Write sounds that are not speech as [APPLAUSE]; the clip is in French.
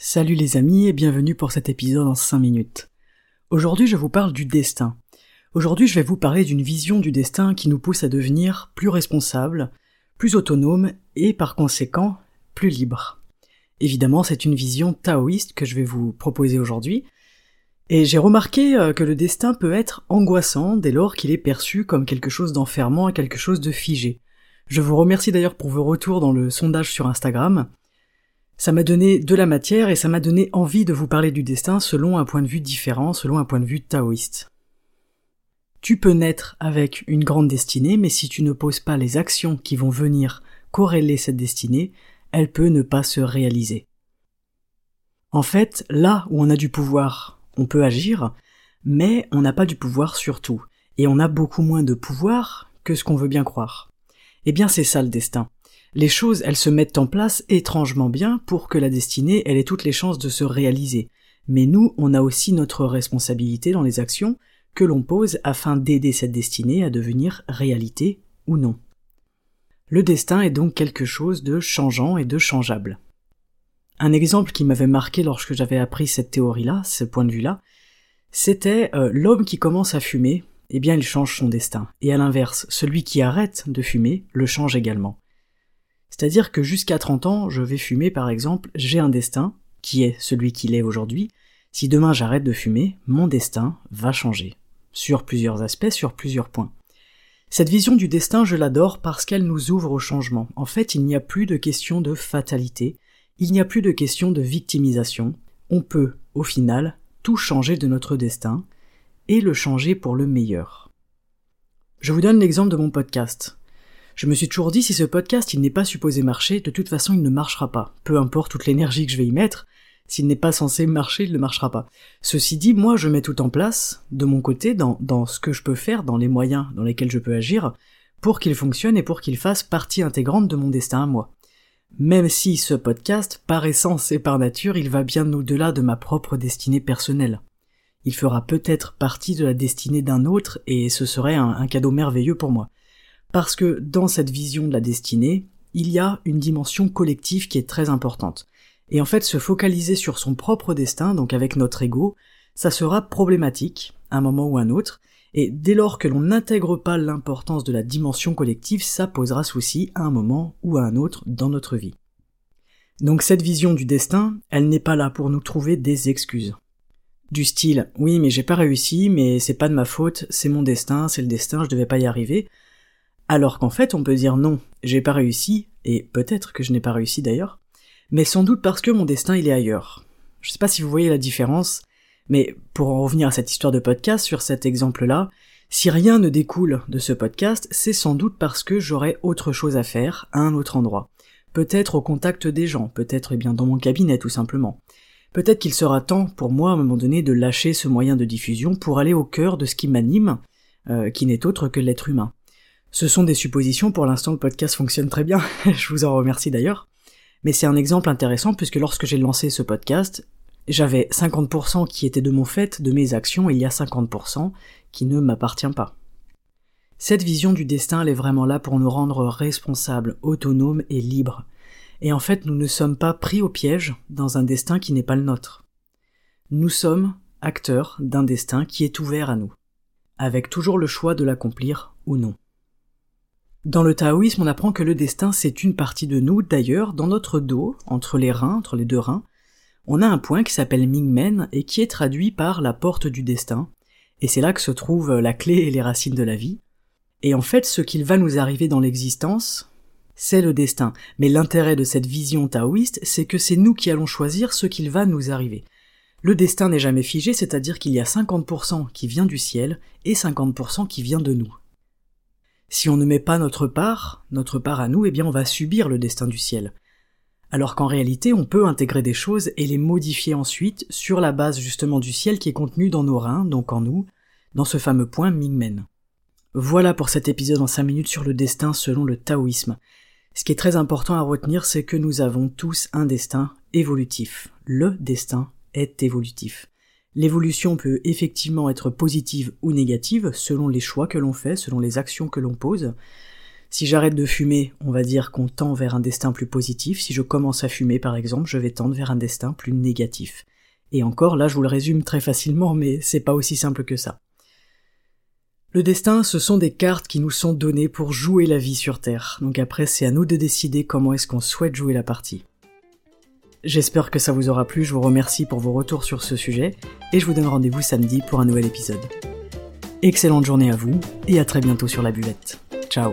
Salut les amis et bienvenue pour cet épisode en 5 minutes. Aujourd'hui je vous parle du destin. Aujourd'hui je vais vous parler d'une vision du destin qui nous pousse à devenir plus responsables, plus autonomes et par conséquent plus libres. Évidemment c'est une vision taoïste que je vais vous proposer aujourd'hui, et j'ai remarqué euh, que le destin peut être angoissant dès lors qu'il est perçu comme quelque chose d'enfermant et quelque chose de figé. Je vous remercie d'ailleurs pour vos retours dans le sondage sur Instagram. Ça m'a donné de la matière et ça m'a donné envie de vous parler du destin selon un point de vue différent, selon un point de vue taoïste. Tu peux naître avec une grande destinée, mais si tu ne poses pas les actions qui vont venir corréler cette destinée, elle peut ne pas se réaliser. En fait, là où on a du pouvoir, on peut agir, mais on n'a pas du pouvoir sur tout, et on a beaucoup moins de pouvoir que ce qu'on veut bien croire. Eh bien c'est ça le destin les choses, elles se mettent en place étrangement bien pour que la destinée, elle ait toutes les chances de se réaliser. Mais nous, on a aussi notre responsabilité dans les actions que l'on pose afin d'aider cette destinée à devenir réalité ou non. Le destin est donc quelque chose de changeant et de changeable. Un exemple qui m'avait marqué lorsque j'avais appris cette théorie-là, ce point de vue-là, c'était euh, l'homme qui commence à fumer, eh bien il change son destin. Et à l'inverse, celui qui arrête de fumer le change également. C'est-à-dire que jusqu'à 30 ans, je vais fumer par exemple, j'ai un destin, qui est celui qu'il est aujourd'hui. Si demain j'arrête de fumer, mon destin va changer. Sur plusieurs aspects, sur plusieurs points. Cette vision du destin, je l'adore parce qu'elle nous ouvre au changement. En fait, il n'y a plus de question de fatalité, il n'y a plus de question de victimisation. On peut, au final, tout changer de notre destin, et le changer pour le meilleur. Je vous donne l'exemple de mon podcast. Je me suis toujours dit si ce podcast il n'est pas supposé marcher, de toute façon il ne marchera pas. Peu importe toute l'énergie que je vais y mettre, s'il n'est pas censé marcher, il ne marchera pas. Ceci dit, moi je mets tout en place, de mon côté, dans, ce que je peux faire, dans les moyens dans lesquels je peux agir, pour qu'il fonctionne et pour qu'il fasse partie intégrante de mon destin à moi. Même si ce podcast, par essence et par nature, il va bien au-delà de ma propre destinée personnelle. Il fera peut-être partie de la destinée d'un autre et ce serait un cadeau merveilleux pour moi. Parce que dans cette vision de la destinée, il y a une dimension collective qui est très importante. Et en fait, se focaliser sur son propre destin, donc avec notre ego, ça sera problématique, à un moment ou un autre, et dès lors que l'on n'intègre pas l'importance de la dimension collective, ça posera souci à un moment ou à un autre dans notre vie. Donc cette vision du destin, elle n'est pas là pour nous trouver des excuses. Du style, oui mais j'ai pas réussi, mais c'est pas de ma faute, c'est mon destin, c'est le destin, je devais pas y arriver, alors qu'en fait, on peut dire non, j'ai pas réussi, et peut-être que je n'ai pas réussi d'ailleurs, mais sans doute parce que mon destin il est ailleurs. Je sais pas si vous voyez la différence, mais pour en revenir à cette histoire de podcast, sur cet exemple-là, si rien ne découle de ce podcast, c'est sans doute parce que j'aurai autre chose à faire à un autre endroit. Peut-être au contact des gens, peut-être eh bien dans mon cabinet tout simplement. Peut-être qu'il sera temps pour moi à un moment donné de lâcher ce moyen de diffusion pour aller au cœur de ce qui m'anime, euh, qui n'est autre que l'être humain. Ce sont des suppositions, pour l'instant le podcast fonctionne très bien, [LAUGHS] je vous en remercie d'ailleurs. Mais c'est un exemple intéressant puisque lorsque j'ai lancé ce podcast, j'avais 50% qui était de mon fait, de mes actions, et il y a 50% qui ne m'appartient pas. Cette vision du destin, elle est vraiment là pour nous rendre responsables, autonomes et libres. Et en fait, nous ne sommes pas pris au piège dans un destin qui n'est pas le nôtre. Nous sommes acteurs d'un destin qui est ouvert à nous, avec toujours le choix de l'accomplir ou non. Dans le taoïsme, on apprend que le destin, c'est une partie de nous. D'ailleurs, dans notre dos, entre les reins, entre les deux reins, on a un point qui s'appelle Mingmen et qui est traduit par la porte du destin. Et c'est là que se trouve la clé et les racines de la vie. Et en fait, ce qu'il va nous arriver dans l'existence, c'est le destin. Mais l'intérêt de cette vision taoïste, c'est que c'est nous qui allons choisir ce qu'il va nous arriver. Le destin n'est jamais figé, c'est-à-dire qu'il y a 50% qui vient du ciel et 50% qui vient de nous. Si on ne met pas notre part, notre part à nous, eh bien on va subir le destin du ciel. Alors qu'en réalité, on peut intégrer des choses et les modifier ensuite sur la base justement du ciel qui est contenu dans nos reins, donc en nous, dans ce fameux point Mingmen. Voilà pour cet épisode en 5 minutes sur le destin selon le taoïsme. Ce qui est très important à retenir, c'est que nous avons tous un destin évolutif. Le destin est évolutif. L'évolution peut effectivement être positive ou négative selon les choix que l'on fait, selon les actions que l'on pose. Si j'arrête de fumer, on va dire qu'on tend vers un destin plus positif. Si je commence à fumer, par exemple, je vais tendre vers un destin plus négatif. Et encore, là, je vous le résume très facilement, mais c'est pas aussi simple que ça. Le destin, ce sont des cartes qui nous sont données pour jouer la vie sur Terre. Donc après, c'est à nous de décider comment est-ce qu'on souhaite jouer la partie. J'espère que ça vous aura plu, je vous remercie pour vos retours sur ce sujet, et je vous donne rendez-vous samedi pour un nouvel épisode. Excellente journée à vous, et à très bientôt sur la buvette. Ciao